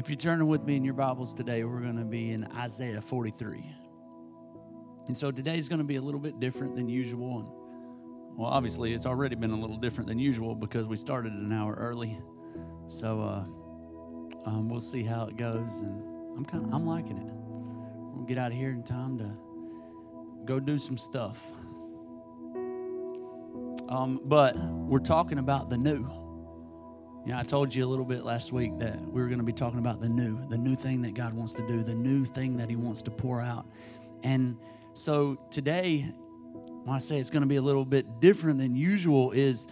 If you're turning with me in your Bibles today, we're going to be in Isaiah 43. And so today's going to be a little bit different than usual. And well, obviously, it's already been a little different than usual because we started an hour early. So uh, um, we'll see how it goes. And I'm kind of I'm liking it. We'll get out of here in time to go do some stuff. Um, but we're talking about the new. You know, I told you a little bit last week that we were going to be talking about the new, the new thing that God wants to do, the new thing that He wants to pour out. And so today, when I say it's going to be a little bit different than usual, is,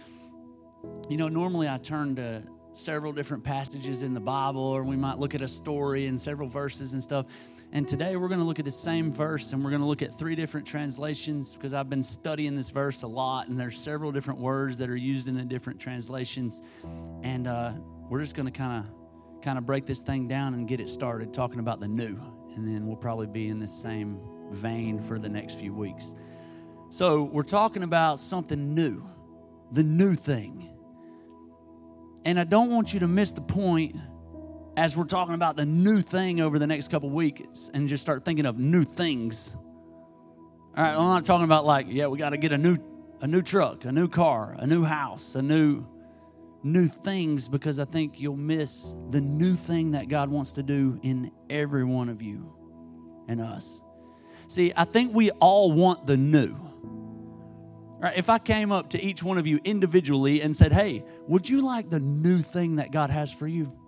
you know, normally I turn to several different passages in the Bible, or we might look at a story and several verses and stuff. And today we're going to look at the same verse and we're going to look at three different translations because I've been studying this verse a lot and there's several different words that are used in the different translations. And uh, we're just going to kind of kind of break this thing down and get it started talking about the new. And then we'll probably be in the same vein for the next few weeks. So we're talking about something new, the new thing. And I don't want you to miss the point as we're talking about the new thing over the next couple weeks and just start thinking of new things. All right, I'm not talking about like, yeah, we got to get a new a new truck, a new car, a new house, a new new things because I think you'll miss the new thing that God wants to do in every one of you and us. See, I think we all want the new. Right, if I came up to each one of you individually and said, "Hey, would you like the new thing that God has for you?"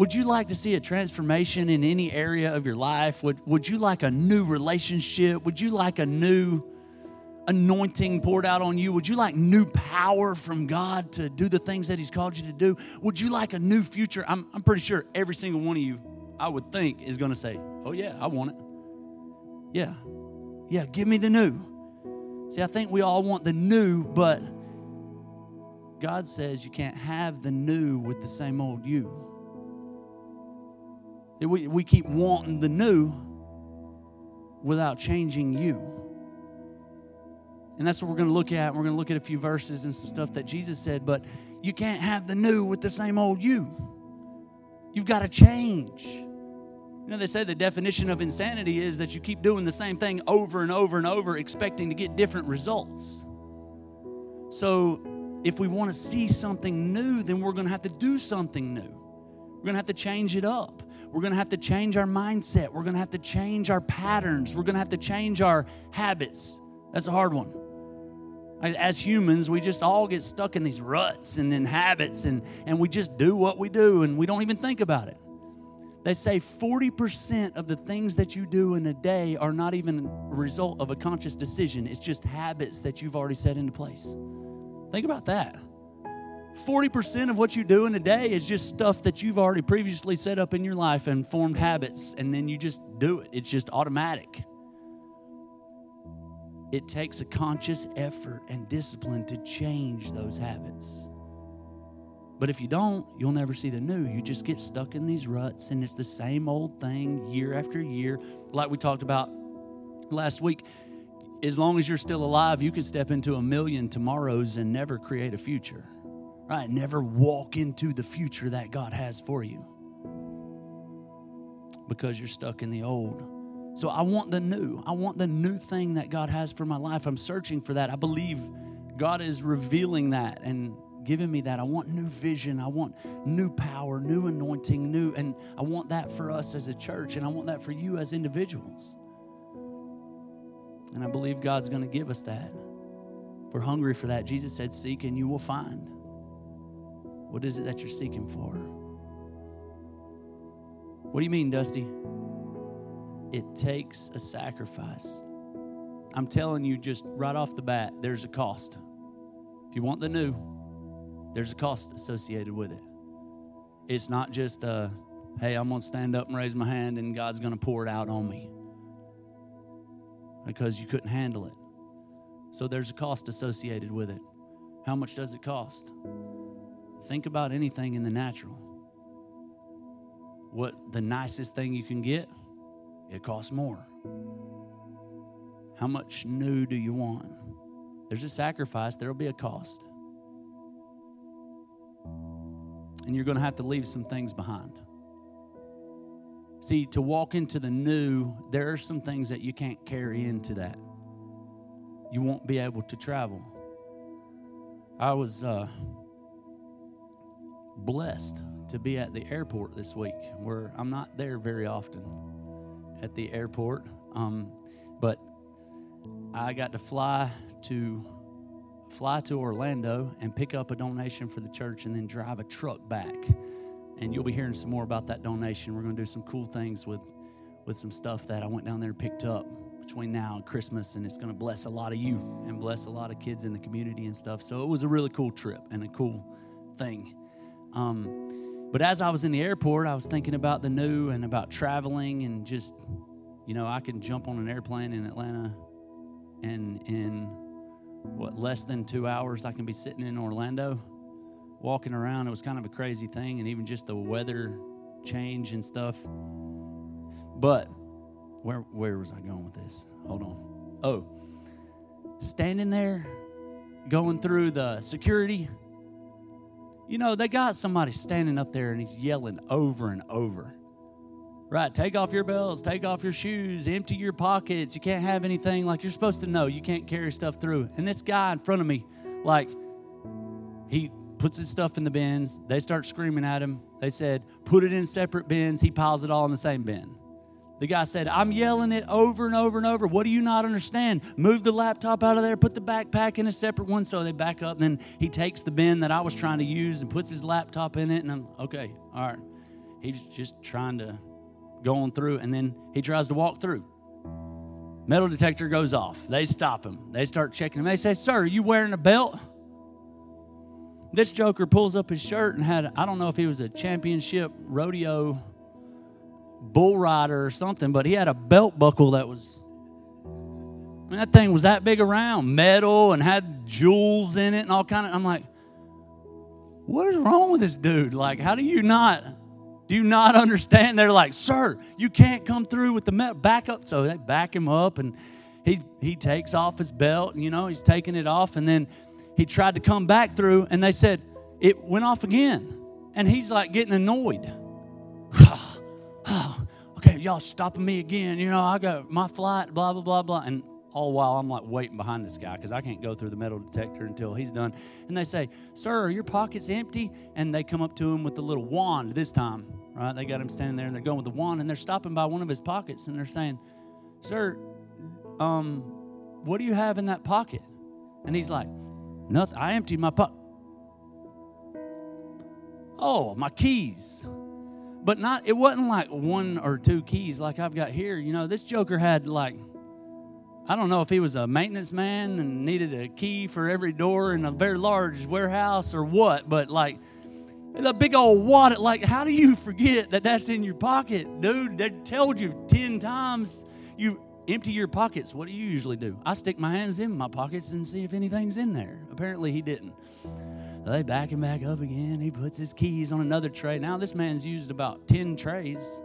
Would you like to see a transformation in any area of your life? Would, would you like a new relationship? Would you like a new anointing poured out on you? Would you like new power from God to do the things that He's called you to do? Would you like a new future? I'm, I'm pretty sure every single one of you, I would think, is going to say, Oh, yeah, I want it. Yeah. Yeah, give me the new. See, I think we all want the new, but God says you can't have the new with the same old you. We, we keep wanting the new without changing you. And that's what we're going to look at. We're going to look at a few verses and some stuff that Jesus said, but you can't have the new with the same old you. You've got to change. You know, they say the definition of insanity is that you keep doing the same thing over and over and over, expecting to get different results. So, if we want to see something new, then we're going to have to do something new. We're going to have to change it up. We're going to have to change our mindset. We're going to have to change our patterns. We're going to have to change our habits. That's a hard one. As humans, we just all get stuck in these ruts and in habits, and, and we just do what we do, and we don't even think about it. They say 40% of the things that you do in a day are not even a result of a conscious decision, it's just habits that you've already set into place. Think about that. 40% of what you do in a day is just stuff that you've already previously set up in your life and formed habits, and then you just do it. It's just automatic. It takes a conscious effort and discipline to change those habits. But if you don't, you'll never see the new. You just get stuck in these ruts, and it's the same old thing year after year. Like we talked about last week, as long as you're still alive, you can step into a million tomorrows and never create a future right? Never walk into the future that God has for you because you're stuck in the old. So I want the new. I want the new thing that God has for my life. I'm searching for that. I believe God is revealing that and giving me that. I want new vision. I want new power, new anointing, new and I want that for us as a church and I want that for you as individuals. And I believe God's going to give us that. If we're hungry for that. Jesus said, "Seek and you will find." What is it that you're seeking for? What do you mean, Dusty? It takes a sacrifice. I'm telling you, just right off the bat, there's a cost. If you want the new, there's a cost associated with it. It's not just a, hey, I'm going to stand up and raise my hand and God's going to pour it out on me because you couldn't handle it. So there's a cost associated with it. How much does it cost? Think about anything in the natural. What the nicest thing you can get, it costs more. How much new do you want? There's a sacrifice, there'll be a cost. And you're going to have to leave some things behind. See, to walk into the new, there are some things that you can't carry into that. You won't be able to travel. I was uh, blessed to be at the airport this week, where I'm not there very often at the airport, um, but I got to fly to fly to Orlando and pick up a donation for the church, and then drive a truck back and you'll be hearing some more about that donation. We're going to do some cool things with with some stuff that I went down there and picked up between now and Christmas, and it's going to bless a lot of you and bless a lot of kids in the community and stuff. So it was a really cool trip and a cool thing. Um, but as I was in the airport, I was thinking about the new and about traveling and just, you know, I can jump on an airplane in Atlanta and in what less than two hours I can be sitting in Orlando walking around. It was kind of a crazy thing, and even just the weather change and stuff. But where where was I going with this? Hold on. Oh, standing there, going through the security. You know, they got somebody standing up there and he's yelling over and over. Right, take off your belts, take off your shoes, empty your pockets. You can't have anything like you're supposed to know. You can't carry stuff through. And this guy in front of me, like, he puts his stuff in the bins. They start screaming at him. They said, put it in separate bins. He piles it all in the same bin. The guy said, I'm yelling it over and over and over. What do you not understand? Move the laptop out of there, put the backpack in a separate one. So they back up. And then he takes the bin that I was trying to use and puts his laptop in it. And I'm, okay, all right. He's just trying to go on through. And then he tries to walk through. Metal detector goes off. They stop him. They start checking him. They say, Sir, are you wearing a belt? This joker pulls up his shirt and had, I don't know if he was a championship rodeo bull rider or something, but he had a belt buckle that was, I mean, that thing was that big around, metal and had jewels in it and all kind of, I'm like, what is wrong with this dude? Like, how do you not, do you not understand? They're like, sir, you can't come through with the metal, back up. So they back him up and he, he takes off his belt, and, you know, he's taking it off and then, he tried to come back through and they said it went off again. And he's like getting annoyed. y'all stopping me again. You know, I got my flight, blah, blah, blah, blah. And all while I'm like waiting behind this guy because I can't go through the metal detector until he's done. And they say, Sir, your pockets empty? And they come up to him with the little wand this time, right? They got him standing there and they're going with the wand and they're stopping by one of his pockets and they're saying, Sir, um, what do you have in that pocket? And he's like, Nothing. I emptied my pocket. Oh, my keys. But not it wasn't like one or two keys like I've got here. You know, this joker had like I don't know if he was a maintenance man and needed a key for every door in a very large warehouse or what, but like the big old wad. Like, how do you forget that that's in your pocket, dude? They told you ten times. You empty your pockets. What do you usually do? I stick my hands in my pockets and see if anything's in there. Apparently, he didn't. They back him back up again. He puts his keys on another tray. Now, this man's used about 10 trays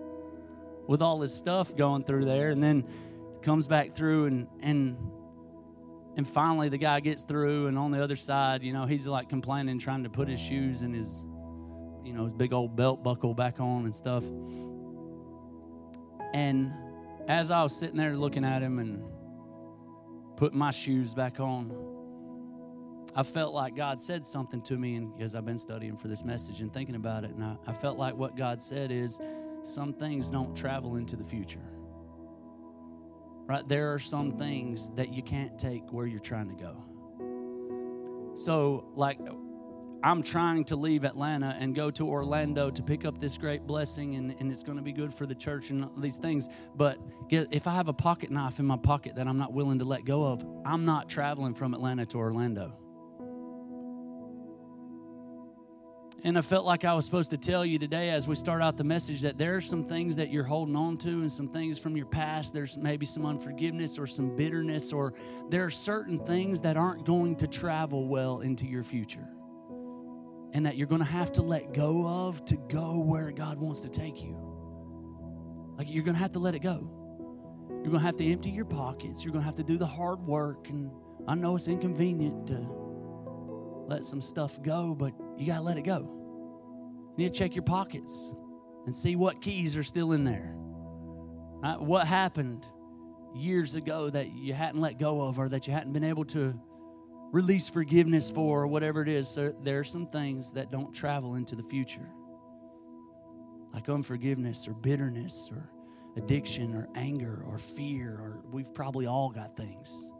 with all his stuff going through there, and then comes back through and and and finally the guy gets through and on the other side you know he's like complaining trying to put his shoes and his you know his big old belt buckle back on and stuff and as I was sitting there looking at him and putting my shoes back on, I felt like God said something to me, and as I've been studying for this message and thinking about it, and I, I felt like what God said is some things don't travel into the future. Right? There are some things that you can't take where you're trying to go. So, like I'm trying to leave Atlanta and go to Orlando to pick up this great blessing, and, and it's going to be good for the church and these things. But if I have a pocket knife in my pocket that I'm not willing to let go of, I'm not traveling from Atlanta to Orlando. And I felt like I was supposed to tell you today as we start out the message that there are some things that you're holding on to and some things from your past. There's maybe some unforgiveness or some bitterness, or there are certain things that aren't going to travel well into your future and that you're going to have to let go of to go where God wants to take you. Like you're going to have to let it go. You're going to have to empty your pockets. You're going to have to do the hard work. And I know it's inconvenient to let some stuff go, but you got to let it go. You need to check your pockets and see what keys are still in there. Right? What happened years ago that you hadn't let go of or that you hadn't been able to release forgiveness for or whatever it is. So there are some things that don't travel into the future, like unforgiveness or bitterness or addiction or anger or fear, or we've probably all got things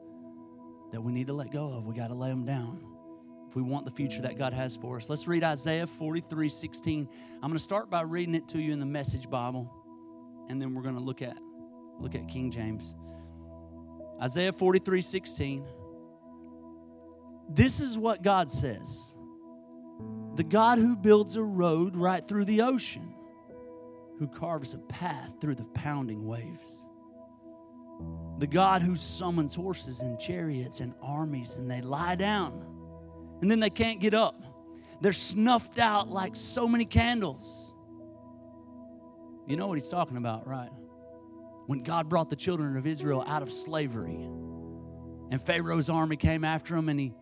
that we need to let go of. We got to lay them down we want the future that God has for us. Let's read Isaiah 43 16. I'm going to start by reading it to you in the Message Bible, and then we're going to look at look at King James. Isaiah 43 16. This is what God says the God who builds a road right through the ocean, who carves a path through the pounding waves. The God who summons horses and chariots and armies, and they lie down, and then they can't get up. They're snuffed out like so many candles. You know what he's talking about, right? When God brought the children of Israel out of slavery, and Pharaoh's army came after them, and he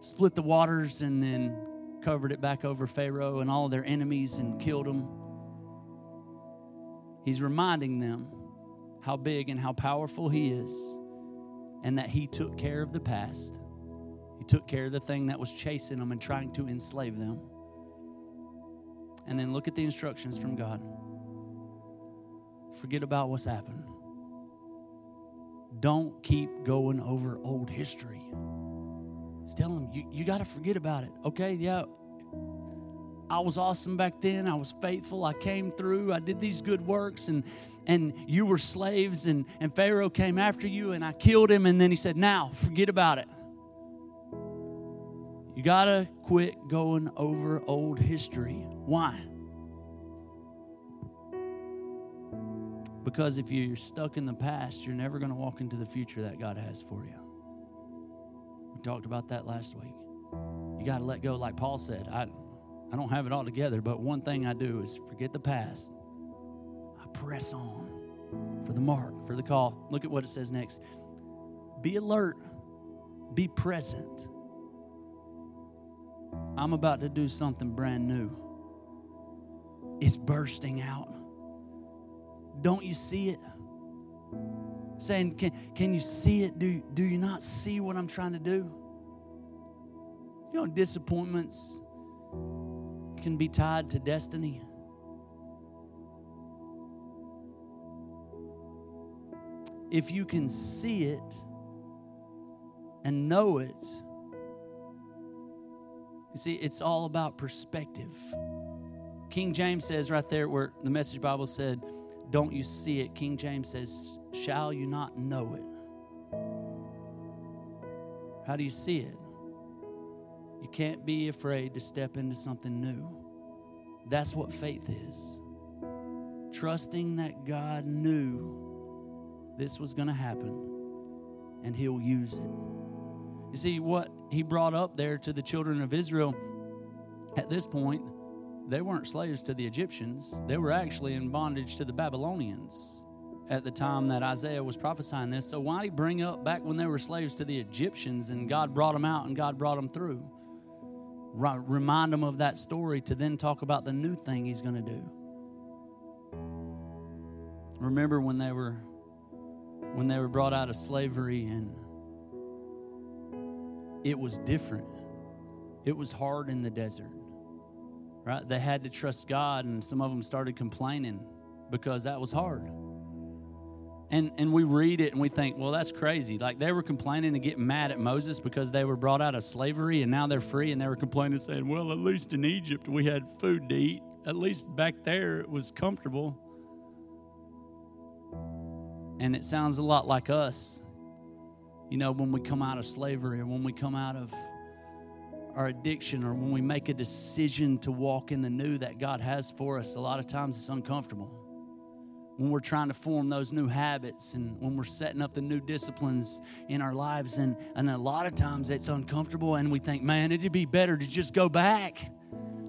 split the waters and then covered it back over Pharaoh and all their enemies and killed them. He's reminding them how big and how powerful He is and that He took care of the past. He took care of the thing that was chasing them and trying to enslave them. And then look at the instructions from God. Forget about what's happened. Don't keep going over old history. He's telling them, you, you got to forget about it. Okay, yeah. I was awesome back then. I was faithful. I came through. I did these good works and and you were slaves and, and Pharaoh came after you and I killed him and then he said, "Now, forget about it." You got to quit going over old history. Why? Because if you're stuck in the past, you're never going to walk into the future that God has for you. We talked about that last week. You got to let go, like Paul said. I, I don't have it all together, but one thing I do is forget the past. I press on for the mark, for the call. Look at what it says next. Be alert, be present. I'm about to do something brand new. It's bursting out. Don't you see it? saying, Can, can you see it? Do, do you not see what I'm trying to do? You know, disappointments can be tied to destiny. If you can see it and know it, you see, it's all about perspective. King James says right there where the message Bible said, Don't you see it? King James says, Shall you not know it? How do you see it? You can't be afraid to step into something new. That's what faith is. Trusting that God knew this was going to happen and He'll use it. You see, what He brought up there to the children of Israel at this point, they weren't slaves to the Egyptians, they were actually in bondage to the Babylonians at the time that Isaiah was prophesying this. So why did he bring up back when they were slaves to the Egyptians and God brought them out and God brought them through? Remind them of that story to then talk about the new thing he's going to do. Remember when they were when they were brought out of slavery and it was different. It was hard in the desert. Right? They had to trust God and some of them started complaining because that was hard. And, and we read it and we think, well, that's crazy. Like they were complaining and getting mad at Moses because they were brought out of slavery and now they're free. And they were complaining, saying, well, at least in Egypt we had food to eat. At least back there it was comfortable. And it sounds a lot like us, you know, when we come out of slavery or when we come out of our addiction or when we make a decision to walk in the new that God has for us. A lot of times it's uncomfortable when we're trying to form those new habits and when we're setting up the new disciplines in our lives. And, and a lot of times it's uncomfortable and we think, man, it'd be better to just go back.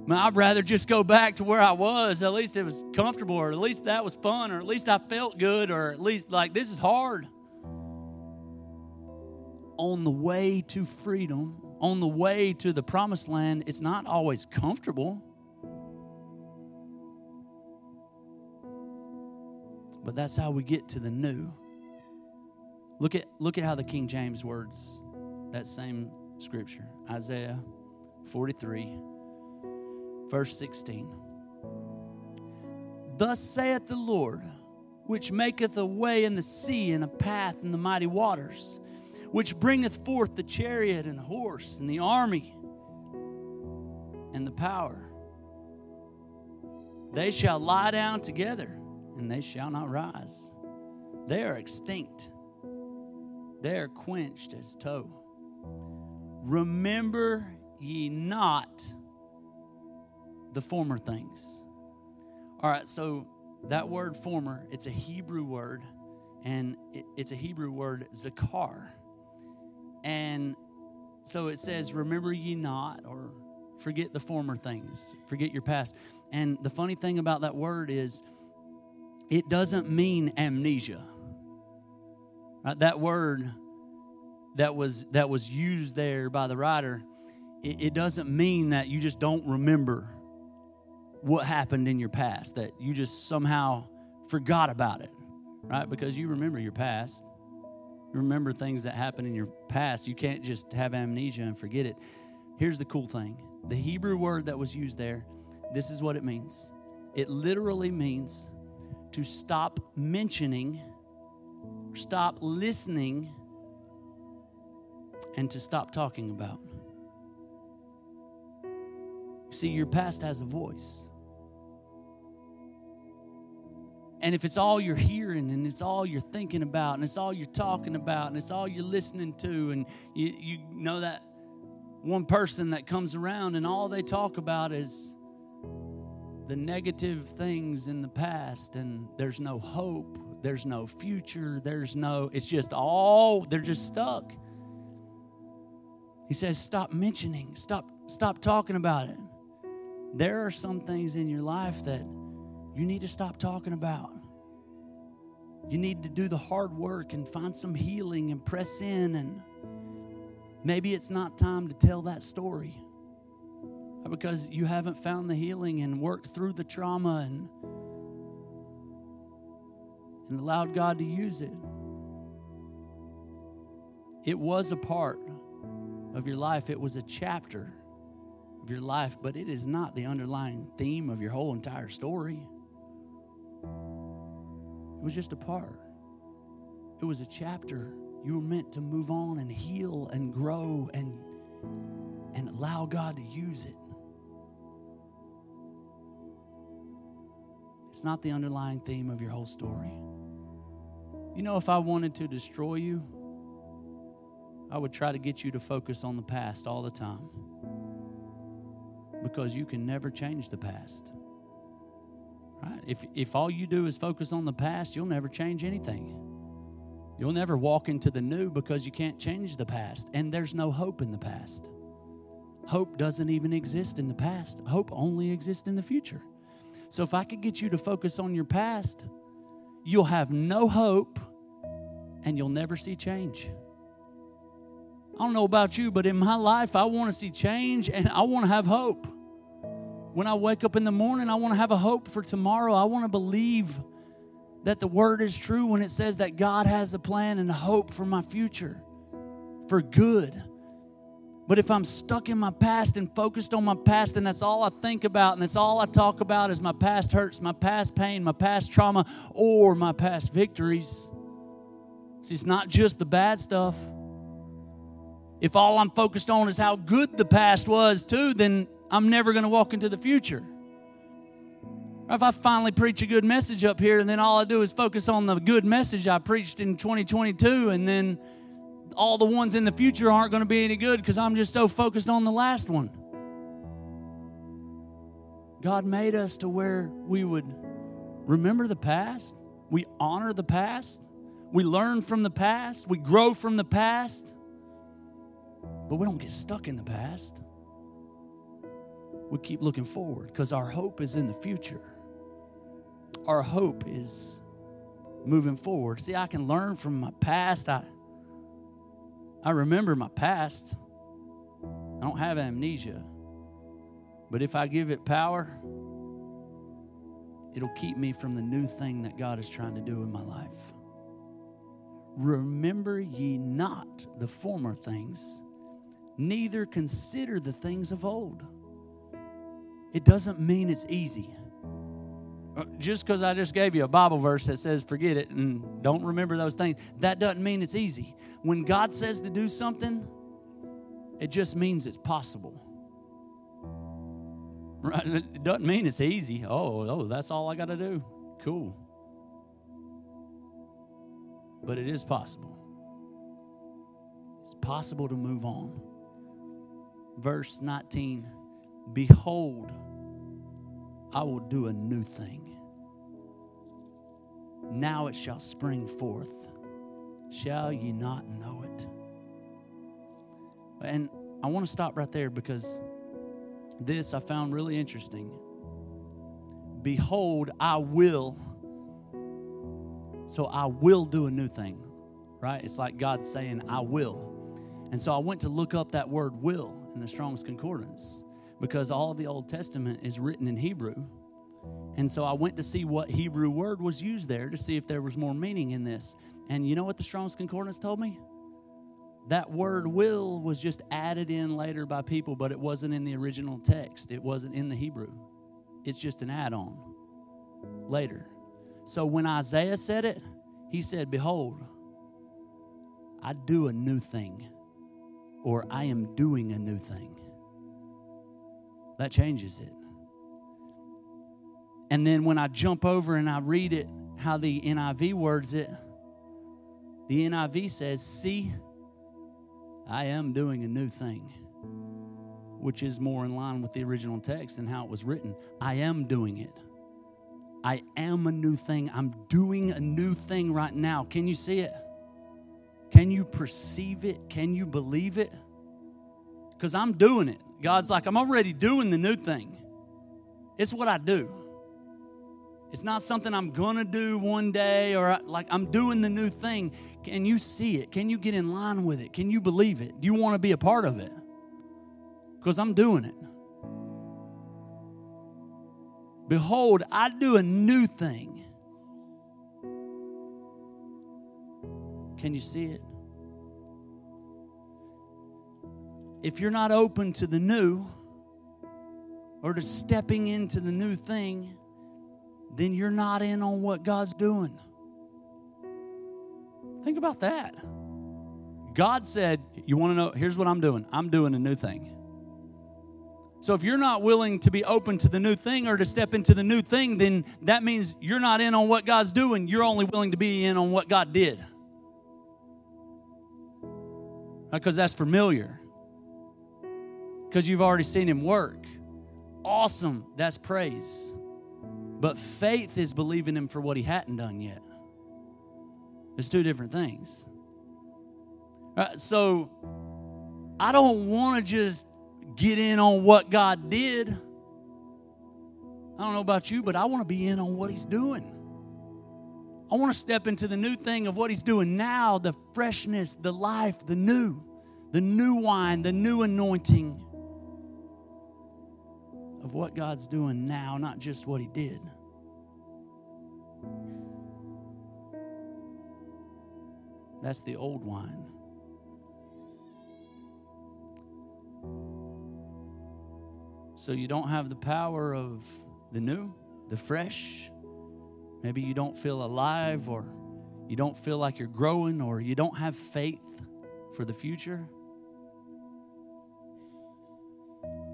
Man, I'd rather just go back to where I was. At least it was comfortable, or at least that was fun, or at least I felt good, or at least like this is hard. On the way to freedom, on the way to the promised land, it's not always comfortable. But that's how we get to the new. Look at look at how the King James words that same scripture. Isaiah 43 verse 16. Thus saith the Lord, which maketh a way in the sea and a path in the mighty waters, which bringeth forth the chariot and the horse and the army and the power. They shall lie down together, and they shall not rise. They are extinct, they are quenched as tow. Remember ye not the former things. All right, so that word former, it's a Hebrew word, and it's a Hebrew word, zakar. And so it says, Remember ye not, or forget the former things, forget your past. And the funny thing about that word is, it doesn't mean amnesia. Right? That word that was that was used there by the writer, it, it doesn't mean that you just don't remember what happened in your past, that you just somehow forgot about it, right? Because you remember your past. Remember things that happened in your past. You can't just have amnesia and forget it. Here's the cool thing the Hebrew word that was used there, this is what it means it literally means to stop mentioning, stop listening, and to stop talking about. See, your past has a voice. And if it's all you're hearing and it's all you're thinking about and it's all you're talking about and it's all you're listening to, and you, you know that one person that comes around and all they talk about is the negative things in the past and there's no hope, there's no future, there's no, it's just all, they're just stuck. He says, stop mentioning, stop, stop talking about it. There are some things in your life that you need to stop talking about. You need to do the hard work and find some healing and press in. And maybe it's not time to tell that story because you haven't found the healing and worked through the trauma and, and allowed God to use it. It was a part of your life, it was a chapter of your life, but it is not the underlying theme of your whole entire story. It was just a part, it was a chapter. You were meant to move on and heal and grow and, and allow God to use it. It's not the underlying theme of your whole story. You know, if I wanted to destroy you, I would try to get you to focus on the past all the time because you can never change the past. Right? If, if all you do is focus on the past, you'll never change anything. You'll never walk into the new because you can't change the past. And there's no hope in the past. Hope doesn't even exist in the past, hope only exists in the future. So if I could get you to focus on your past, you'll have no hope and you'll never see change. I don't know about you, but in my life, I want to see change and I want to have hope. When I wake up in the morning, I want to have a hope for tomorrow. I want to believe that the word is true when it says that God has a plan and a hope for my future, for good. But if I'm stuck in my past and focused on my past, and that's all I think about, and that's all I talk about is my past hurts, my past pain, my past trauma, or my past victories. See, it's not just the bad stuff. If all I'm focused on is how good the past was, too, then I'm never going to walk into the future. If I finally preach a good message up here and then all I do is focus on the good message I preached in 2022 and then all the ones in the future aren't going to be any good because I'm just so focused on the last one. God made us to where we would remember the past, we honor the past, we learn from the past, we grow from the past, but we don't get stuck in the past. We keep looking forward because our hope is in the future our hope is moving forward. See, I can learn from my past. I, I remember my past. I don't have amnesia. But if I give it power, it'll keep me from the new thing that God is trying to do in my life. Remember ye not the former things, neither consider the things of old. It doesn't mean it's easy. Uh, just because I just gave you a Bible verse that says forget it and don't remember those things, that doesn't mean it's easy. When God says to do something, it just means it's possible. Right? It doesn't mean it's easy. Oh, oh, that's all I got to do. Cool. But it is possible. It's possible to move on. Verse 19 Behold, I will do a new thing. Now it shall spring forth. Shall ye not know it? And I want to stop right there because this I found really interesting. Behold, I will. So I will do a new thing, right? It's like God saying, I will. And so I went to look up that word will in the Strong's Concordance because all the Old Testament is written in Hebrew. And so I went to see what Hebrew word was used there to see if there was more meaning in this. And you know what the Strong's Concordance told me? That word will was just added in later by people, but it wasn't in the original text. It wasn't in the Hebrew. It's just an add on later. So when Isaiah said it, he said, Behold, I do a new thing, or I am doing a new thing. That changes it. And then when I jump over and I read it, how the NIV words it, the NIV says, See, I am doing a new thing, which is more in line with the original text and how it was written. I am doing it. I am a new thing. I'm doing a new thing right now. Can you see it? Can you perceive it? Can you believe it? Because I'm doing it. God's like, I'm already doing the new thing. It's what I do. It's not something I'm gonna do one day or like I'm doing the new thing. Can you see it? Can you get in line with it? Can you believe it? Do you want to be a part of it? Because I'm doing it. Behold, I do a new thing. Can you see it? If you're not open to the new or to stepping into the new thing, then you're not in on what God's doing. Think about that. God said, You want to know? Here's what I'm doing I'm doing a new thing. So if you're not willing to be open to the new thing or to step into the new thing, then that means you're not in on what God's doing. You're only willing to be in on what God did. Because that's familiar. Because you've already seen Him work. Awesome. That's praise. But faith is believing Him for what He hadn't done yet. It's two different things. Right, uh, so I don't want to just get in on what God did. I don't know about you, but I want to be in on what He's doing. I want to step into the new thing of what He's doing now the freshness, the life, the new, the new wine, the new anointing of what God's doing now, not just what He did. That's the old wine. So you don't have the power of the new, the fresh. Maybe you don't feel alive or you don't feel like you're growing or you don't have faith for the future.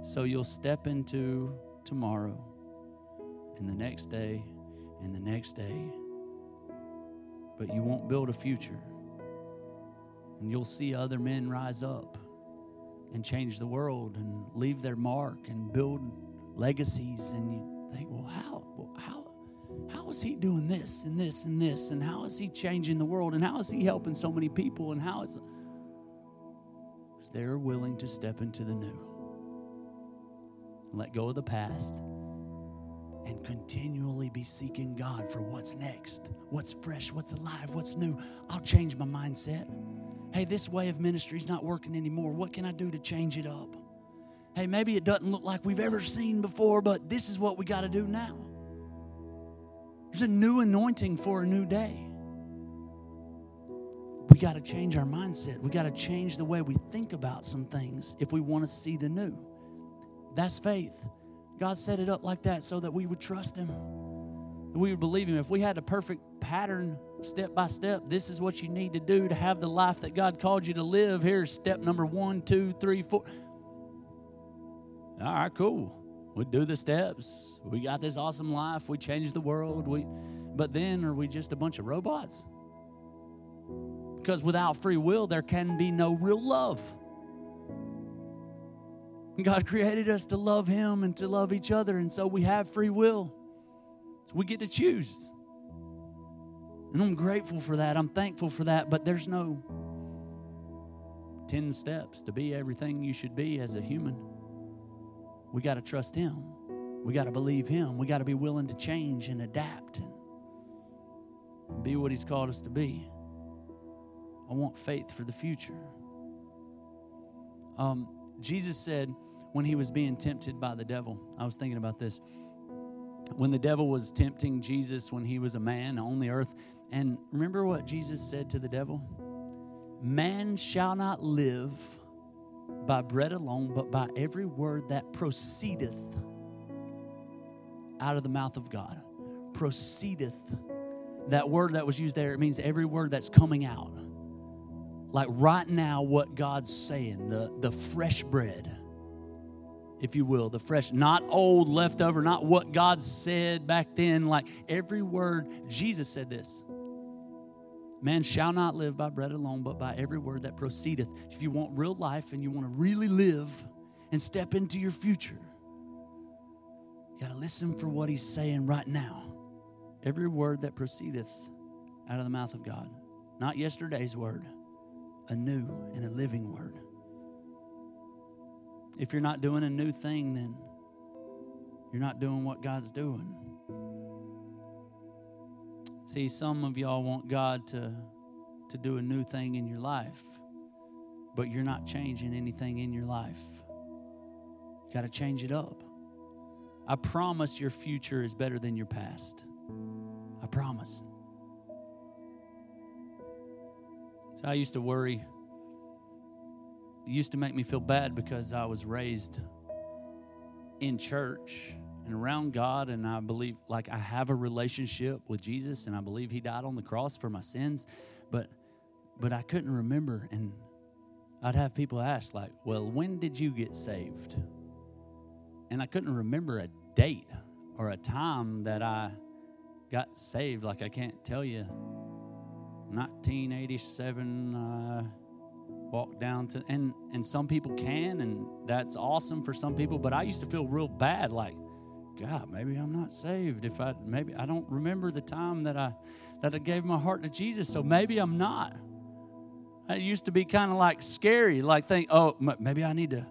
So you'll step into tomorrow and the next day and the next day, but you won't build a future. And you'll see other men rise up and change the world and leave their mark and build legacies. And you think, well, how? How? How is he doing this and this and this? And how is he changing the world? And how is he helping so many people? And how is. Because they're willing to step into the new, let go of the past, and continually be seeking God for what's next, what's fresh, what's alive, what's new. I'll change my mindset hey, this way of ministry is not working anymore. What can I do to change it up? Hey, maybe it doesn't look like we've ever seen before, but this is what we got to do now. There's a new anointing for a new day. We got to change our mindset. We got to change the way we think about some things if we want to see the new. That's faith. God set it up like that so that we would trust Him. We would believe Him. If we had a perfect pattern, step by step, this is what you need to do to have the life that God called you to live. Here's step number one, two, three, four. All right, cool. We do the steps. We got this awesome life. We change the world. We, but then are we just a bunch of robots? Because without free will, there can be no real love. God created us to love Him and to love each other, and so we have free will. So we get to choose. And I'm grateful for that. I'm thankful for that, but there's no 10 steps to be everything you should be as a human. We got to trust Him. We got to believe Him. We got to be willing to change and adapt and be what He's called us to be. I want faith for the future. Um, Jesus said when he was being tempted by the devil, I was thinking about this. When the devil was tempting Jesus when he was a man on the earth, and remember what Jesus said to the devil? Man shall not live by bread alone, but by every word that proceedeth out of the mouth of God. Proceedeth. That word that was used there, it means every word that's coming out like right now what God's saying, the, the fresh bread, if you will, the fresh, not old leftover, not what God said back then, like every word. Jesus said this Man shall not live by bread alone, but by every word that proceedeth. If you want real life and you want to really live and step into your future, you got to listen for what he's saying right now. Every word that proceedeth out of the mouth of God, not yesterday's word a new and a living word. If you're not doing a new thing, then you're not doing what God's doing. See, some of y'all want God to, to do a new thing in your life, but you're not changing anything in your life. You got to change it up. I promise your future is better than your past. I promise. So I used to worry. Used to make me feel bad because I was raised in church and around God, and I believe, like, I have a relationship with Jesus, and I believe He died on the cross for my sins, but but I couldn't remember, and I'd have people ask, like, "Well, when did you get saved?" And I couldn't remember a date or a time that I got saved. Like, I can't tell you 1987 uh, walked down to and and some people can and that's awesome for some people but i used to feel real bad like god maybe i'm not saved if i maybe i don't remember the time that i that i gave my heart to jesus so maybe i'm not. It used to be kind of like scary like think oh maybe i need to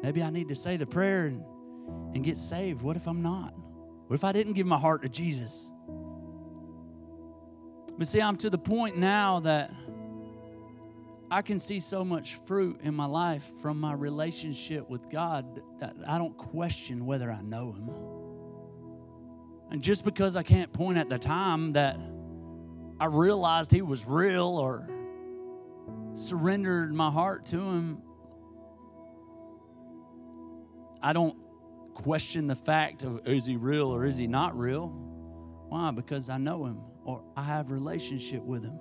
maybe i need to say the prayer and and get saved. What if i'm not? What if i didn't give my heart to jesus? But see, I'm to the point now that I can see so much fruit in my life from my relationship with God that I don't question whether I know Him. And just because I can't point at the time that I realized He was real or surrendered my heart to Him, I don't question the fact of is He real or is He not real. Why? Because I know Him or I have relationship with him.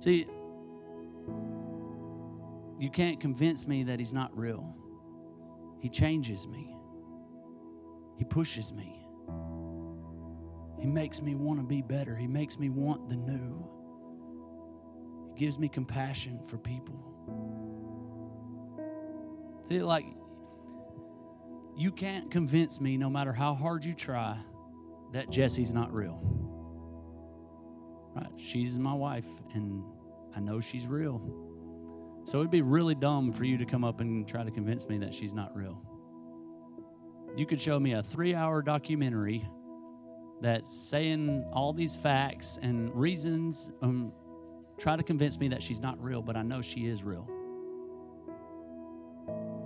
See, you can't convince me that he's not real. He changes me. He pushes me. He makes me want to be better. He makes me want the new. He gives me compassion for people. See, like, you can't convince me, no matter how hard you try, that Jesse's not real. Right? She's my wife, and I know she's real. So it'd be really dumb for you to come up and try to convince me that she's not real. You could show me a three hour documentary that's saying all these facts and reasons, um, try to convince me that she's not real, but I know she is real.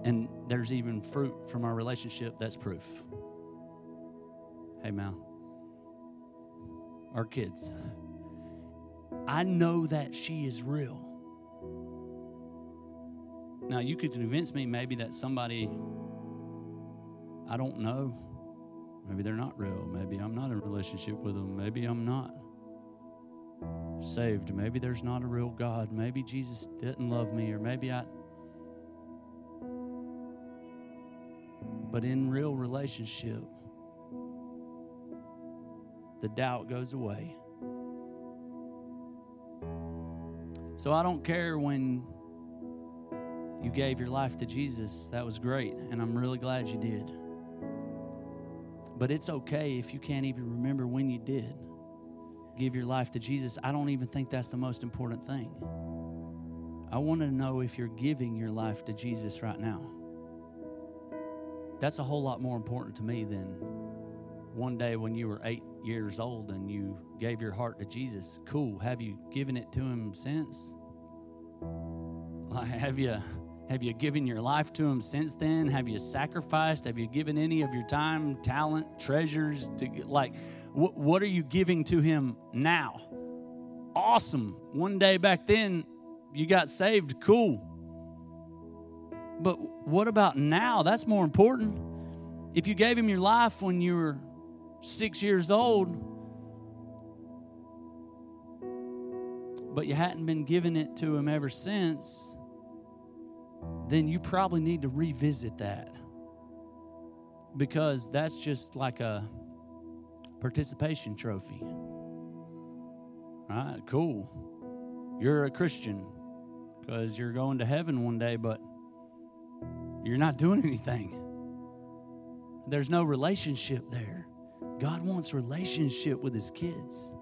And there's even fruit from our relationship that's proof. Hey, Mal. our kids. I know that she is real. Now, you could convince me maybe that somebody I don't know, maybe they're not real. Maybe I'm not in relationship with them. Maybe I'm not saved. Maybe there's not a real God. Maybe Jesus didn't love me, or maybe I. But in real relationship, the doubt goes away. So I don't care when you gave your life to Jesus. That was great, and I'm really glad you did. But it's okay if you can't even remember when you did give your life to Jesus. I don't even think that's the most important thing. I want to know if you're giving your life to Jesus right now. That's a whole lot more important to me than one day when you were eight years old and you gave your heart to Jesus. Cool. Have you given it to Him since? Like, have you have you given your life to Him since then? Have you sacrificed? Have you given any of your time, talent, treasures to like? What, what are you giving to Him now? Awesome. One day back then, you got saved. Cool. But what about now? That's more important. If you gave Him your life when you were six years old, but you hadn't been giving it to Him ever since, then you probably need to revisit that because that's just like a participation trophy. All right, cool. You're a Christian because you're going to heaven one day, but you're not doing anything. There's no relationship there. God wants relationship with his kids.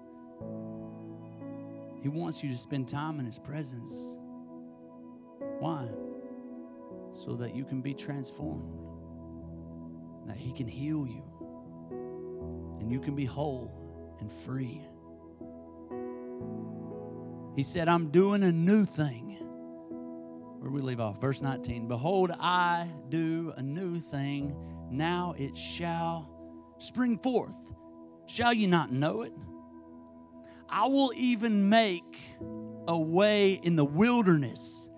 He wants you to spend time in his presence. Why? so that you can be transformed, that He can heal you, and you can be whole and free. He said, I'm doing a new thing. Where we leave off? Verse 19 Behold, I do a new thing. Now it shall spring forth. Shall you not know it? I will even make a way in the wilderness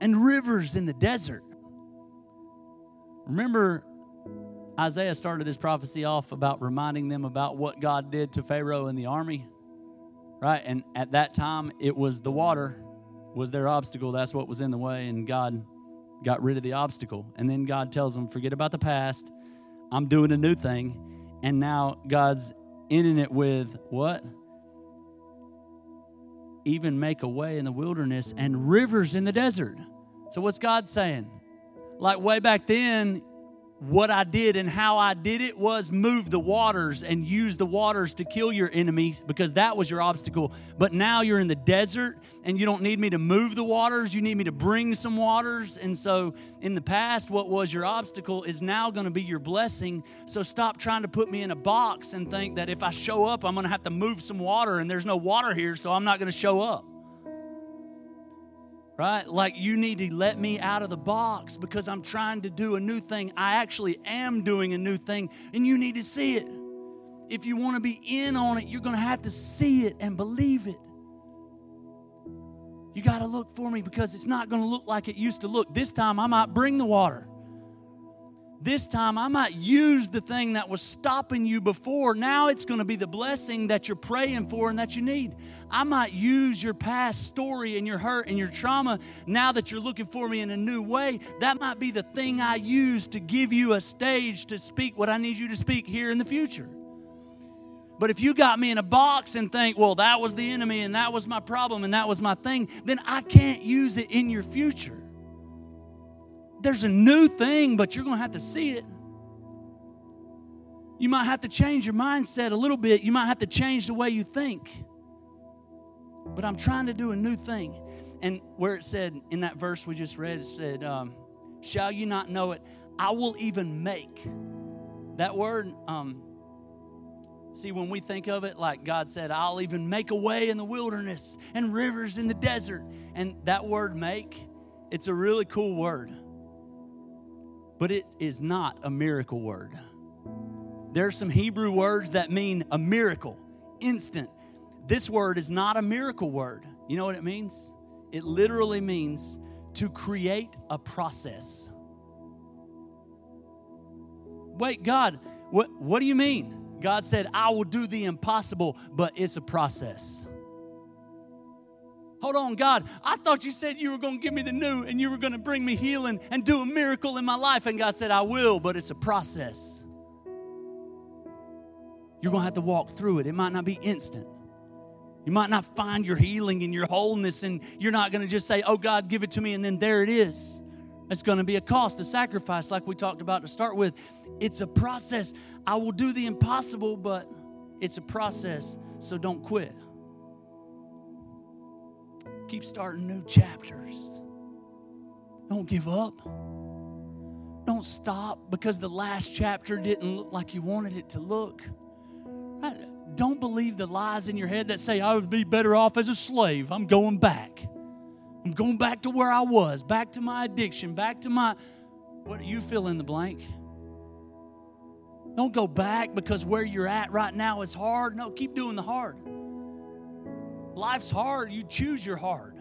and rivers in the desert. Remember, Isaiah started his prophecy off about reminding them about what God did to Pharaoh and the army, right? And at that time, it was the water was their obstacle. That's what was in the way, and God got rid of the obstacle. And then God tells them, "Forget about the past. I'm doing a new thing." And now God's ending it with what? Even make a way in the wilderness and rivers in the desert. So, what's God saying? Like way back then, what I did and how I did it was move the waters and use the waters to kill your enemy because that was your obstacle. But now you're in the desert and you don't need me to move the waters. You need me to bring some waters. And so in the past, what was your obstacle is now going to be your blessing. So stop trying to put me in a box and think that if I show up, I'm going to have to move some water and there's no water here, so I'm not going to show up right? Like you need to let me out of the box because I'm trying to do a new thing. I actually am doing a new thing, and you need to see it. If you want to be in on it, you're going to have to see it and believe it. You got to look for me because it's not going to look like it used to look. This time I might bring the water. This time I might use the thing that was stopping you before. Now it's going to be the blessing that you're praying for and that you need. I might use your past story and your hurt and your trauma now that you're looking for me in a new way. That might be the thing I use to give you a stage to speak what I need you to speak here in the future. But if you got me in a box and think, well, that was the enemy and that was my problem and that was my thing, then I can't use it in your future there's a new thing, but you're going to have to see it. You might have to change your mindset a little bit. You might have to change the way you think. But I'm trying to do a new thing. And where it said in that verse we just read, it said, um, Shall you not know it? I will even make. That word, um, see, when we think of it, like God said, I'll even make a way in the wilderness and rivers in the desert. And that word make, it's a really cool word but it is not a miracle word. There are some Hebrew words that mean a miracle, instant. This word is not a miracle word. You know what it means? It literally means to create a process. Wait, God, what, what do you mean? God said, I will do the impossible, but it's a process. Hold on, God, I thought you said you were going to give me the new and you were going to bring me healing and do a miracle in my life. And God said, I will, but it's a process. You're going to have to walk through it. It might not be instant. You might not find your healing and your wholeness, and you're not going to just say, Oh, God, give it to me, and then there it is. It's going to be a cost, a sacrifice, like we talked about to start with. It's a process. I will do the impossible, but it's a process, so don't quit. Keep starting new chapters. Don't give up. Don't stop because the last chapter didn't look like you wanted it to look. Don't believe the lies in your head that say, I would be better off as a slave. I'm going back. I'm going back to where I was, back to my addiction, back to my. What do you fill in the blank? Don't go back because where you're at right now is hard. No, keep doing the hard. Life's hard. You choose your hard.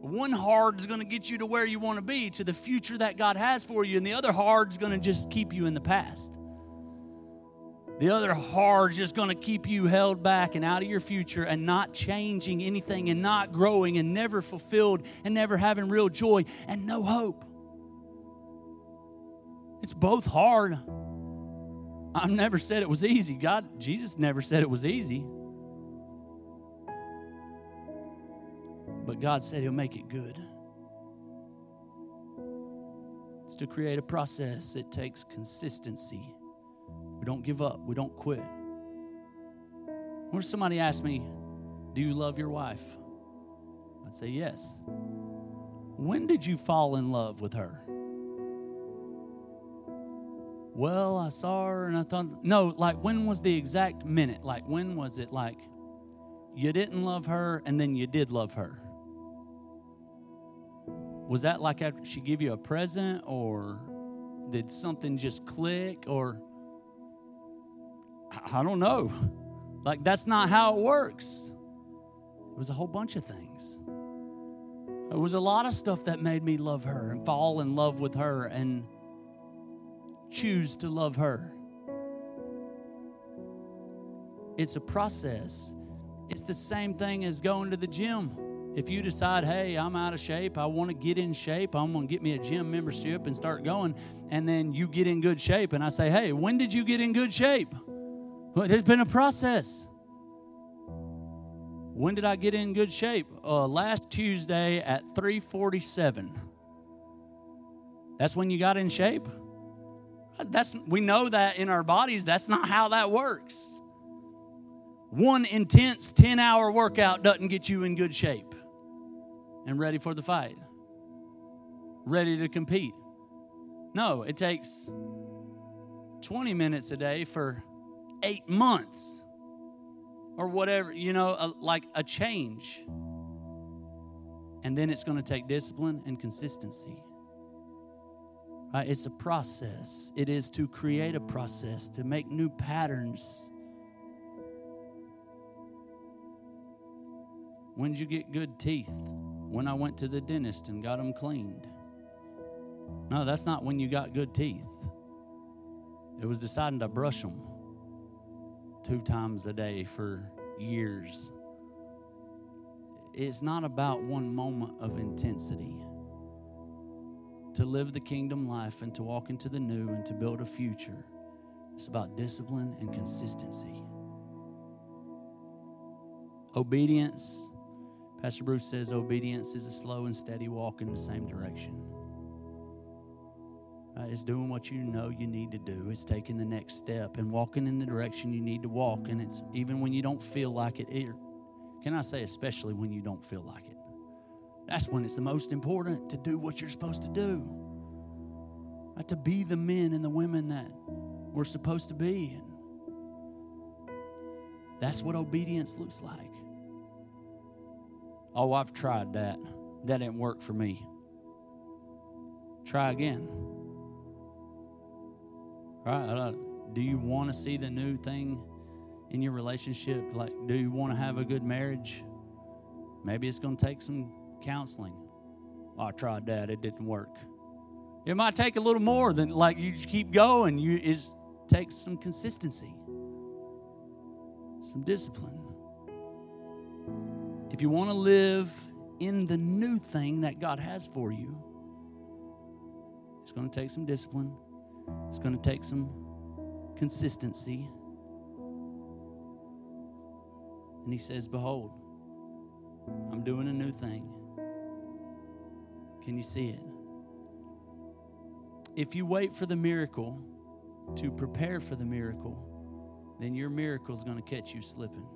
One hard is going to get you to where you want to be, to the future that God has for you, and the other hard is going to just keep you in the past. The other hard is just going to keep you held back and out of your future and not changing anything and not growing and never fulfilled and never having real joy and no hope. It's both hard. I've never said it was easy. God, Jesus never said it was easy. But God said He'll make it good. It's to create a process, it takes consistency. We don't give up, we don't quit. When somebody asked me, Do you love your wife? I'd say yes. When did you fall in love with her? Well, I saw her and I thought, no, like when was the exact minute? Like when was it like you didn't love her and then you did love her? Was that like after she give you a present or did something just click or I don't know. Like, that's not how it works. It was a whole bunch of things. It was a lot of stuff that made me love her and fall in love with her and choose to love her. It's a process. It's the same thing as going to the gym. If you decide, hey, I'm out of shape, I want to get in shape, I'm going to get me a gym membership and start going, and then you get in good shape, and I say, hey, when did you get in good shape? Well, there's been a process. When did I get in good shape? Uh, last Tuesday at 347. That's when you got in shape? That's we know that in our bodies, that's not how that works. One intense 10-hour workout doesn't get you in good shape and ready for the fight. Ready to compete. No, it takes 20 minutes a day for eight months or whatever, you know, a, like a change. And then it's going to take discipline and consistency. Right? It's a process. It is to create a process, to make new patterns. When did you get good teeth? When I went to the dentist and got them cleaned. No, that's not when you got good teeth. It was deciding to brush them two times a day for years. It's not about one moment of intensity. To live the kingdom life and to walk into the new and to build a future, it's about discipline and consistency. Obedience, Pastor Bruce says, obedience is a slow and steady walk in the same direction. Uh, it's doing what you know you need to do. It's taking the next step and walking in the direction you need to walk. And it's even when you don't feel like it. can I say, especially when you don't feel like it? That's when it's the most important to do what you're supposed to do. Right, to be the men and the women that we're supposed to be. And that's what obedience looks like. Oh, I've tried that. That didn't work for me. Try again. Right? Uh, do you want to see the new thing in your relationship. Like, do you want to have a good marriage? Maybe it's going to take some counseling. Oh, I tried that, it didn't work. It might take a little more than like you just keep going. You it takes some consistency, some discipline. If you want to live in the new thing that God has for you, it's going to take some discipline. It's going to take some consistency. And he says, Behold, I'm doing a new thing. Can you see it? If you wait for the miracle to prepare for the miracle, then your miracle is going to catch you slipping.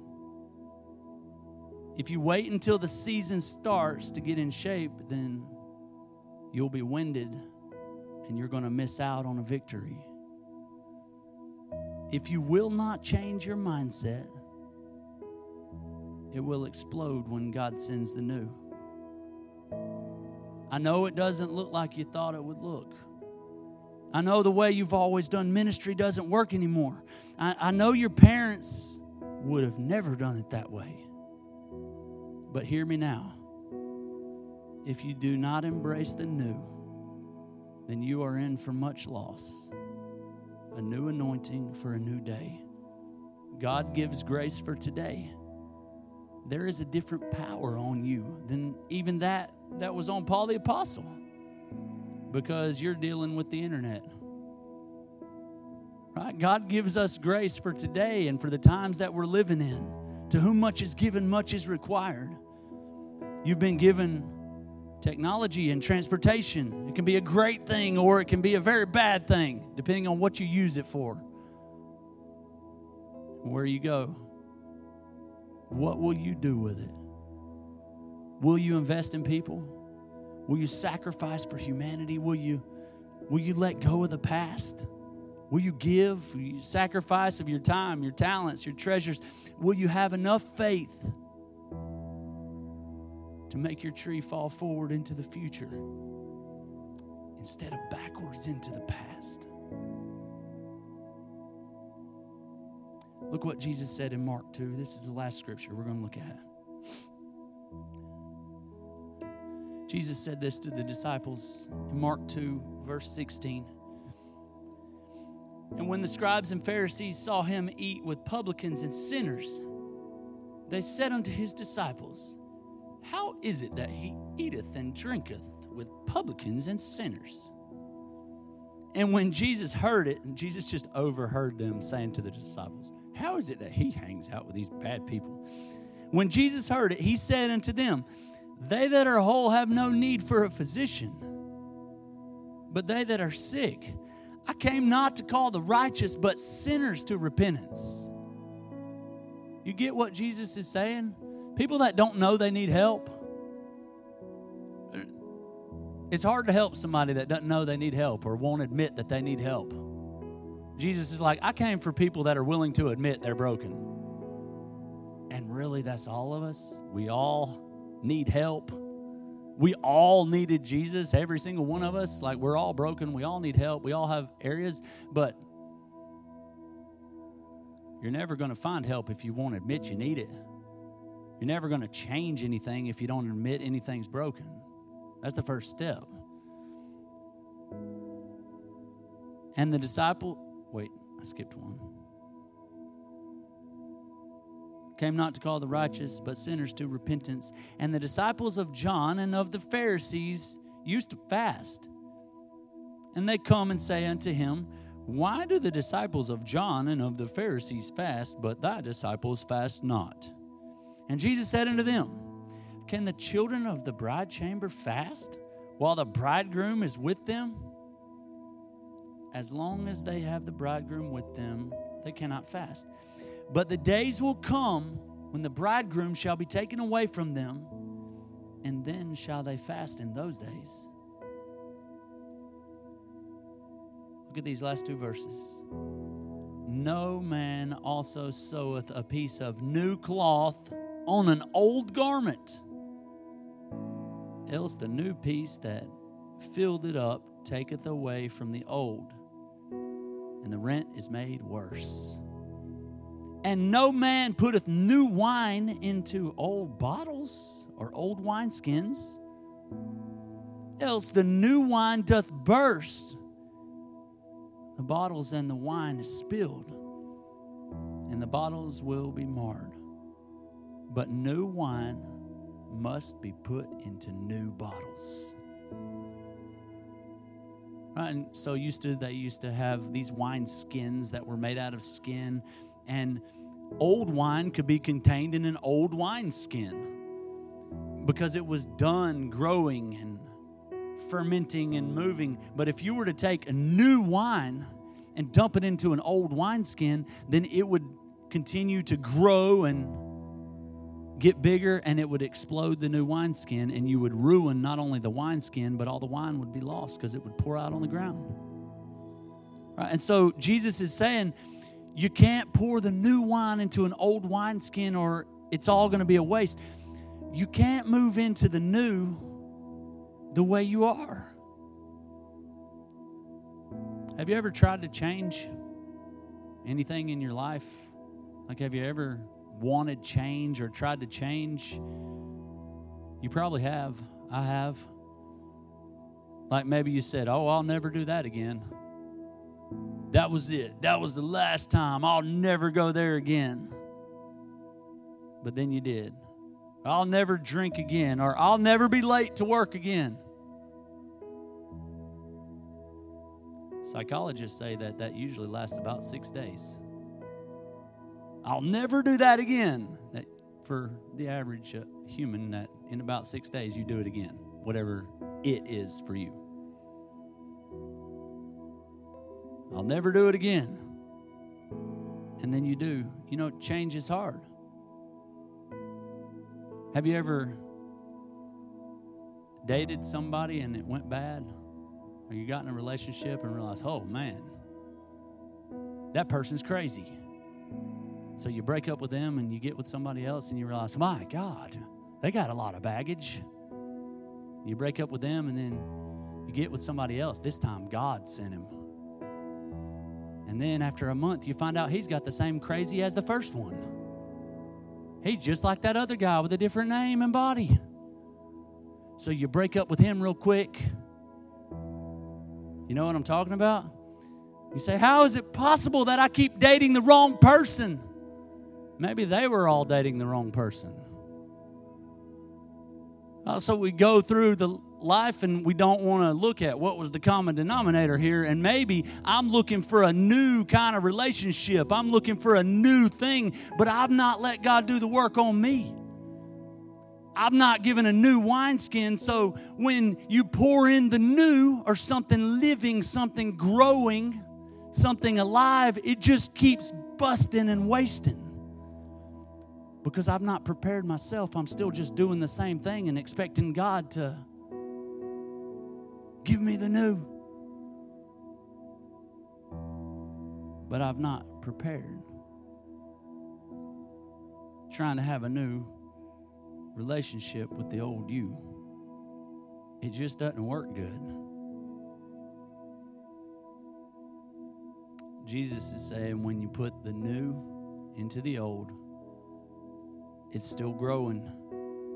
If you wait until the season starts to get in shape, then you'll be winded and you're going to miss out on a victory. If you will not change your mindset, it will explode when God sends the new. I know it doesn't look like you thought it would look. I know the way you've always done ministry doesn't work anymore. I, I know your parents would have never done it that way. But hear me now. If you do not embrace the new, then you are in for much loss. A new anointing for a new day. God gives grace for today. There is a different power on you than even that that was on Paul the Apostle because you're dealing with the internet. Right? God gives us grace for today and for the times that we're living in. To whom much is given, much is required. You've been given technology and transportation. It can be a great thing or it can be a very bad thing, depending on what you use it for. Where you go. What will you do with it? Will you invest in people? Will you sacrifice for humanity? Will you, will you let go of the past? Will you give? Will you sacrifice of your time, your talents, your treasures? Will you have enough faith to make your tree fall forward into the future instead of backwards into the past? Look what Jesus said in Mark 2. This is the last scripture we're going to look at. Jesus said this to the disciples in Mark 2, verse 16. And when the scribes and Pharisees saw him eat with publicans and sinners, they said unto his disciples, How is it that he eateth and drinketh with publicans and sinners? And when Jesus heard it, and Jesus just overheard them saying to the disciples, How is it that he hangs out with these bad people? When Jesus heard it, he said unto them, They that are whole have no need for a physician, but they that are sick. I came not to call the righteous, but sinners to repentance. You get what Jesus is saying? People that don't know they need help. It's hard to help somebody that doesn't know they need help or won't admit that they need help. Jesus is like, I came for people that are willing to admit they're broken. And really, that's all of us. We all need help. We all needed Jesus, every single one of us. Like, we're all broken. We all need help. We all have areas, but you're never going to find help if you won't admit you need it. You're never going to change anything if you don't admit anything's broken. That's the first step. And the disciple, wait, I skipped one. Came not to call the righteous, but sinners to repentance. And the disciples of John and of the Pharisees used to fast. And they come and say unto him, Why do the disciples of John and of the Pharisees fast, but thy disciples fast not? And Jesus said unto them, Can the children of the bride chamber fast while the bridegroom is with them? As long as they have the bridegroom with them, they cannot fast. But the days will come when the bridegroom shall be taken away from them, and then shall they fast in those days. Look at these last two verses. No man also soweth a piece of new cloth on an old garment, else the new piece that filled it up taketh away from the old, and the rent is made worse. And no man putteth new wine into old bottles or old wineskins, else the new wine doth burst. The bottles and the wine is spilled, and the bottles will be marred. But new wine must be put into new bottles. Right, and so used to they used to have these wine skins that were made out of skin, and old wine could be contained in an old wine skin because it was done growing and fermenting and moving. But if you were to take a new wine and dump it into an old wineskin, then it would continue to grow and get bigger and it would explode the new wineskin and you would ruin not only the wineskin but all the wine would be lost because it would pour out on the ground right and so jesus is saying you can't pour the new wine into an old wineskin or it's all going to be a waste you can't move into the new the way you are have you ever tried to change anything in your life like have you ever wanted change or tried to change? You probably have. I have. Like maybe you said, Oh, I'll never do that again. That was it. That was the last time. I'll never go there again. But then you did. I'll never drink again, or I'll never be late to work again. Psychologists say that that usually lasts about six days. I'll never do that again. That for the average uh, human, that in about six days you do it again, whatever it is for you. I'll never do it again. And then you do. You know, change is hard. Have you ever dated somebody and it went bad? Or you got in a relationship and realized, oh man, that person's crazy. So you break up with them and you get with somebody else and you realize, my God, they got a lot of baggage. You break up with them and then you get with somebody else. This time, God sent him. And then after a month, you find out he's got the same crazy as the first one. He's just like that other guy with a different name and body. So you break up with him real quick. You know what I'm talking about? You say, How is it possible that I keep dating the wrong person? Maybe they were all dating the wrong person. Uh, so we go through the life and we don't want to look at what was the common denominator here. And maybe I'm looking for a new kind of relationship. I'm looking for a new thing, but I've not let God do the work on me. I'm not given a new wineskin. So when you pour in the new or something living, something growing, something alive, it just keeps busting and wasting because I've not prepared myself. I'm still just doing the same thing and expecting God to give me the new. But I've not prepared. Trying to have a new relationship with the old you. It just doesn't work good. Jesus is saying when you put the new into the old, it's still growing,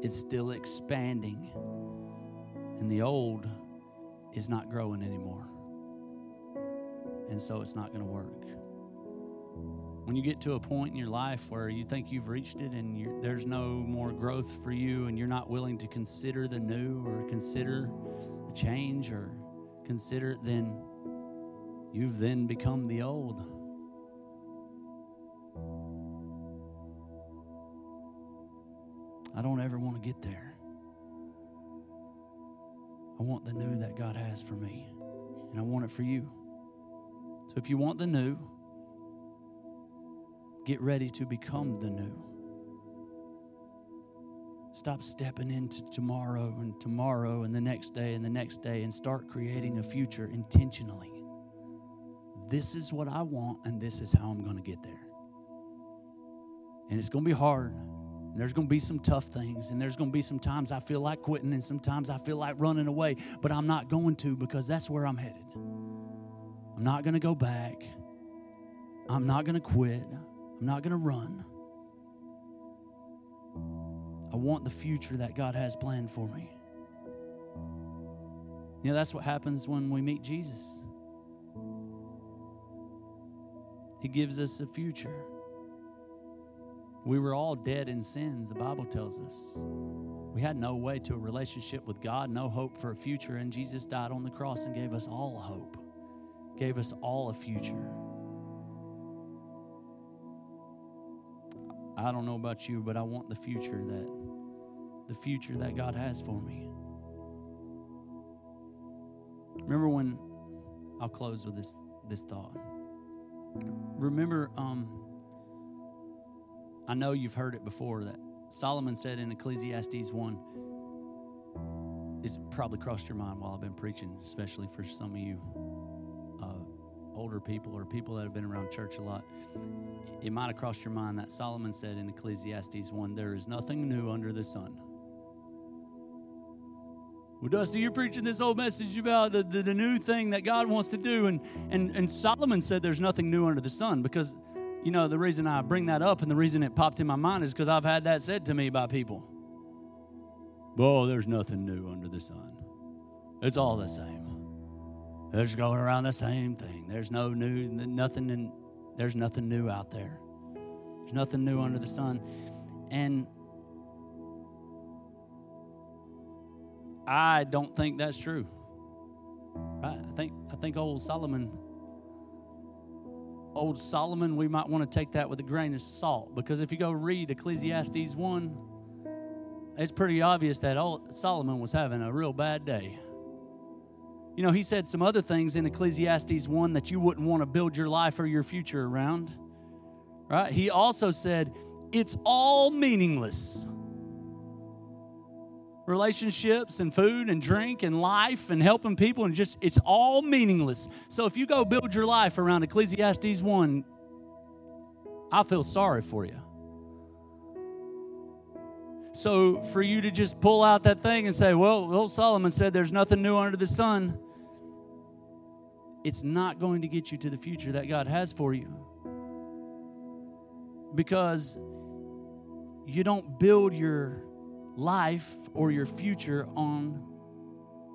it's still expanding. And the old is not growing anymore. And so it's not going to work. When you get to a point in your life where you think you've reached it and there's no more growth for you, and you're not willing to consider the new or consider the change or consider, it, then you've then become the old. I don't ever want to get there. I want the new that God has for me, and I want it for you. So if you want the new, get ready to become the new. Stop stepping into tomorrow and tomorrow and the next day and the next day and start creating a future intentionally. This is what I want, and this is how I'm going to get there. And it's going to be hard. And there's going to be some tough things, and there's going to be some times I feel like quitting, and sometimes I feel like running away, but I'm not going to because that's where I'm headed. I'm not going to go back. I'm not going to quit. I'm not going to run. I want the future that God has planned for me. You know, that's what happens when we meet Jesus. He gives us a future. We were all dead in sins, the Bible tells us. We had no way to a relationship with God, no hope for a future, and Jesus died on the cross and gave us all hope, gave us all a future. I don't know about you, but I want the future that the future that God has for me. Remember when I'll close with this this thought. Remember um I know you've heard it before that Solomon said in Ecclesiastes 1 it's probably crossed your mind while I've been preaching, especially for some of you uh, older people or people that have been around church a lot. It might have crossed your mind that Solomon said in Ecclesiastes 1 there is nothing new under the sun. Well, Dusty, you're preaching this old message about the, the, the, new thing that God wants to do. And, and, and Solomon said there's nothing new under the sun because, you know, the reason I bring that up and the reason it popped in my mind is because I've had that said to me by people. Oh, there's nothing new under the sun. It's all the same. There's going around the same thing. There's no new, nothing, in, there's nothing new out there. There's nothing new under the sun. And I don't think that's true. Right? I think I think old Solomon old Solomon, we might want to take that with a grain of salt because if you go read Ecclesiastes 1, it's pretty obvious that old Solomon was having a real bad day. You know, he said some other things in Ecclesiastes 1 that you wouldn't want to build your life or your future around. Right? He also said, it's all meaningless relationships and food and drink and life and helping people and just it's all meaningless. So if you go build your life around Ecclesiastes 1, I feel sorry for you. So for you to just pull out that thing and say, well, old Solomon said there's nothing new under the sun, it's not going to get you to the future that God has for you. Because you don't build your life or your future on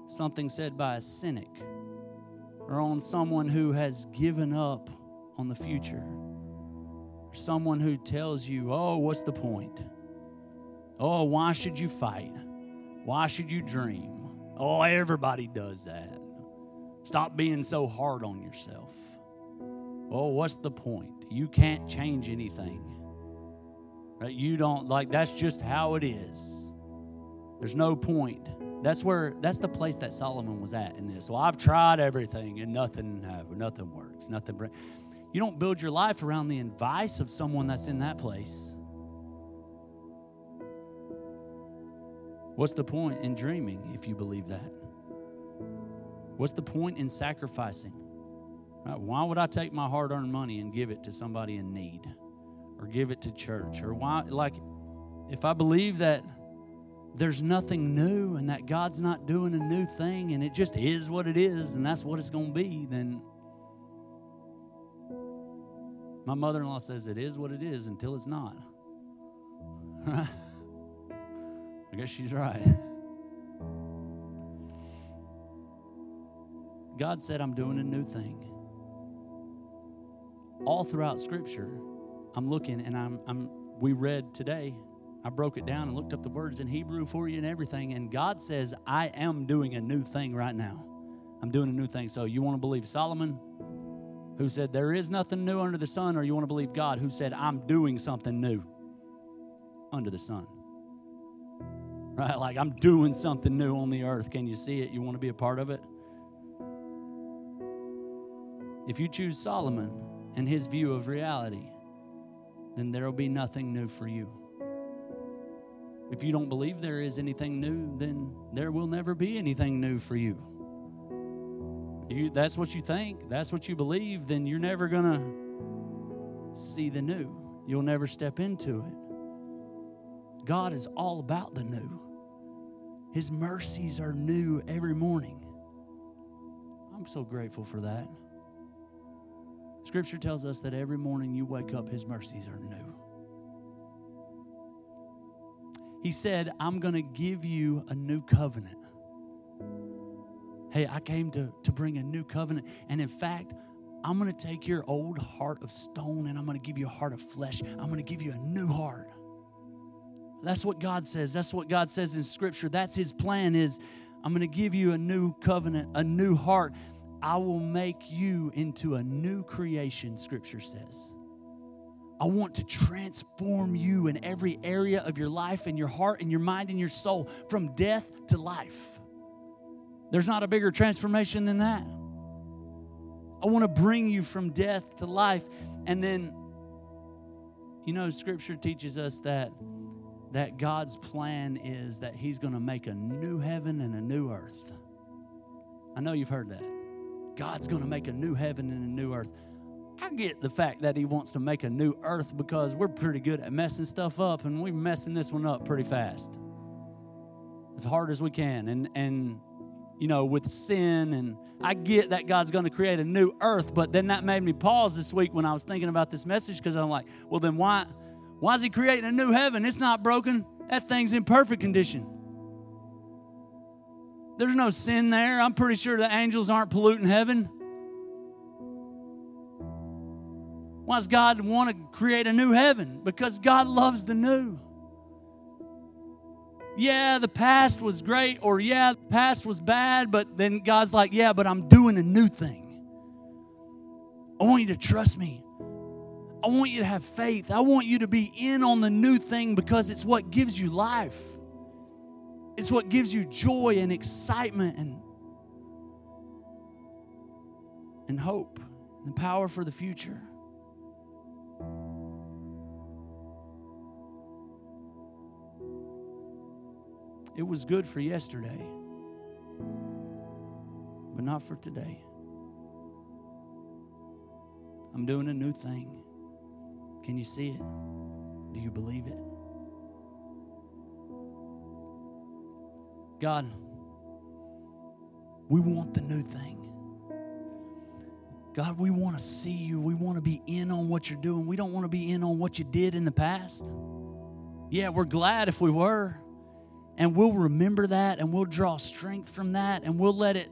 something said by a cynic or on someone who has given up on the future. Or someone who tells you, oh, what's the point? Oh, why should you fight? Why should you dream? Oh, everybody does that. Stop being so hard on yourself. Oh, what's the point? You can't change anything. Right? You don't like that's just how it is. There's no point. That's where that's the place that Solomon was at in this. Well, I've tried everything and nothing nothing works. Nothing you don't build your life around the advice of someone that's in that place. What's the point in dreaming if you believe that? What's the point in sacrificing? Why would I take my hard earned money and give it to somebody in need or give it to church? Or why, like, if I believe that there's nothing new and that God's not doing a new thing and it just is what it is and that's what it's going to be, then my mother in law says it is what it is until it's not. I guess she's right. God said, I'm doing a new thing. All throughout Scripture, I'm looking and I'm, I'm we read today I broke it down and looked up the words in Hebrew for you and everything. And God says, I am doing a new thing right now. I'm doing a new thing. So you want to believe Solomon, who said, There is nothing new under the sun, or you want to believe God, who said, I'm doing something new under the sun? Right? Like I'm doing something new on the earth. Can you see it? You want to be a part of it? If you choose Solomon and his view of reality, then there will be nothing new for you. If you don't believe there is anything new, then there will never be anything new for you. you that's what you think, that's what you believe, then you're never going to see the new. You'll never step into it. God is all about the new. His mercies are new every morning. I'm so grateful for that. Scripture tells us that every morning you wake up, His mercies are new. He said, I'm going to give you a new covenant. Hey, I came to, to bring a new covenant. And in fact, I'm going to take your old heart of stone and I'm going to give you a heart of flesh. I'm going to give you a new heart. That's what God says. That's what God says in scripture. That's his plan is I'm going to give you a new covenant, a new heart. I will make you into a new creation, scripture says. I want to transform you in every area of your life and your heart and your mind and your soul from death to life. There's not a bigger transformation than that. I want to bring you from death to life. And then, you know, scripture teaches us that that God's plan is that He's going to make a new heaven and a new earth. I know you've heard that. God's going to make a new heaven and a new earth. I get the fact that He wants to make a new earth because we're pretty good at messing stuff up and we're messing this one up pretty fast. As hard as we can. And, and you know, with sin. And I get that God's going to create a new earth, but then that made me pause this week when I was thinking about this message because I'm like, well, then why, why is He creating a new heaven? It's not broken. That thing's in perfect condition. There's no sin there. I'm pretty sure the angels aren't polluting heaven. Why does God want to create a new heaven? Because God loves the new yeah, the past was great, or yeah, the past was bad, but then God's like, yeah, but I'm doing a new thing. I want you to trust me. I want you to have faith. I want you to be in on the new thing because it's what gives you life. It's what gives you joy and excitement and, and hope and power for the future. It was good for yesterday, but not for today. I'm doing a new thing. Can you see it? Do you believe it? God, we want the new thing. God, we want to see you. We want to be in on what you're doing. We don't want to be in on what you did in the past. Yeah, we're glad if we were. And we'll remember that and we'll draw strength from that and we'll let it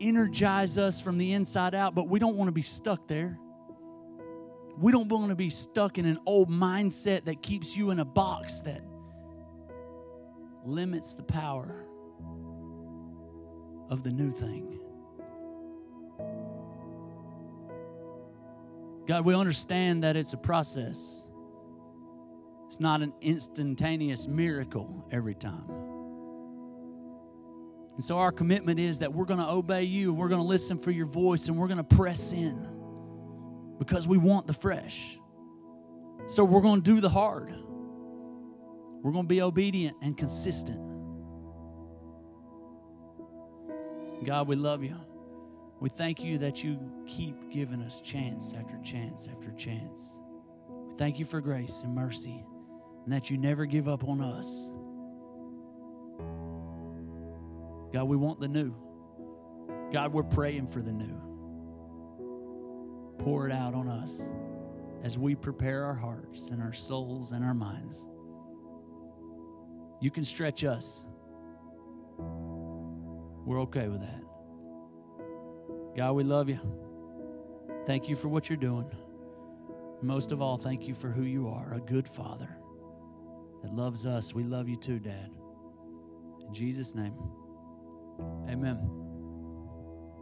energize us from the inside out. But we don't want to be stuck there. We don't want to be stuck in an old mindset that keeps you in a box that limits the power of the new thing. God, we understand that it's a process. It's not an instantaneous miracle every time. And so our commitment is that we're going to obey you, we're going to listen for your voice, and we're going to press in because we want the fresh. So we're going to do the hard. We're going to be obedient and consistent. God, we love you. We thank you that you keep giving us chance after chance after chance. We thank you for grace and mercy and that you never give up on us. God, we want the new. God, we're praying for the new. Pour it out on us as we prepare our hearts and our souls and our minds. You can stretch us. We're okay with that. God, we love you. Thank you for what you're doing. Most of all, thank you for who you are a good father that loves us. We love you too, Dad. In Jesus' name, amen.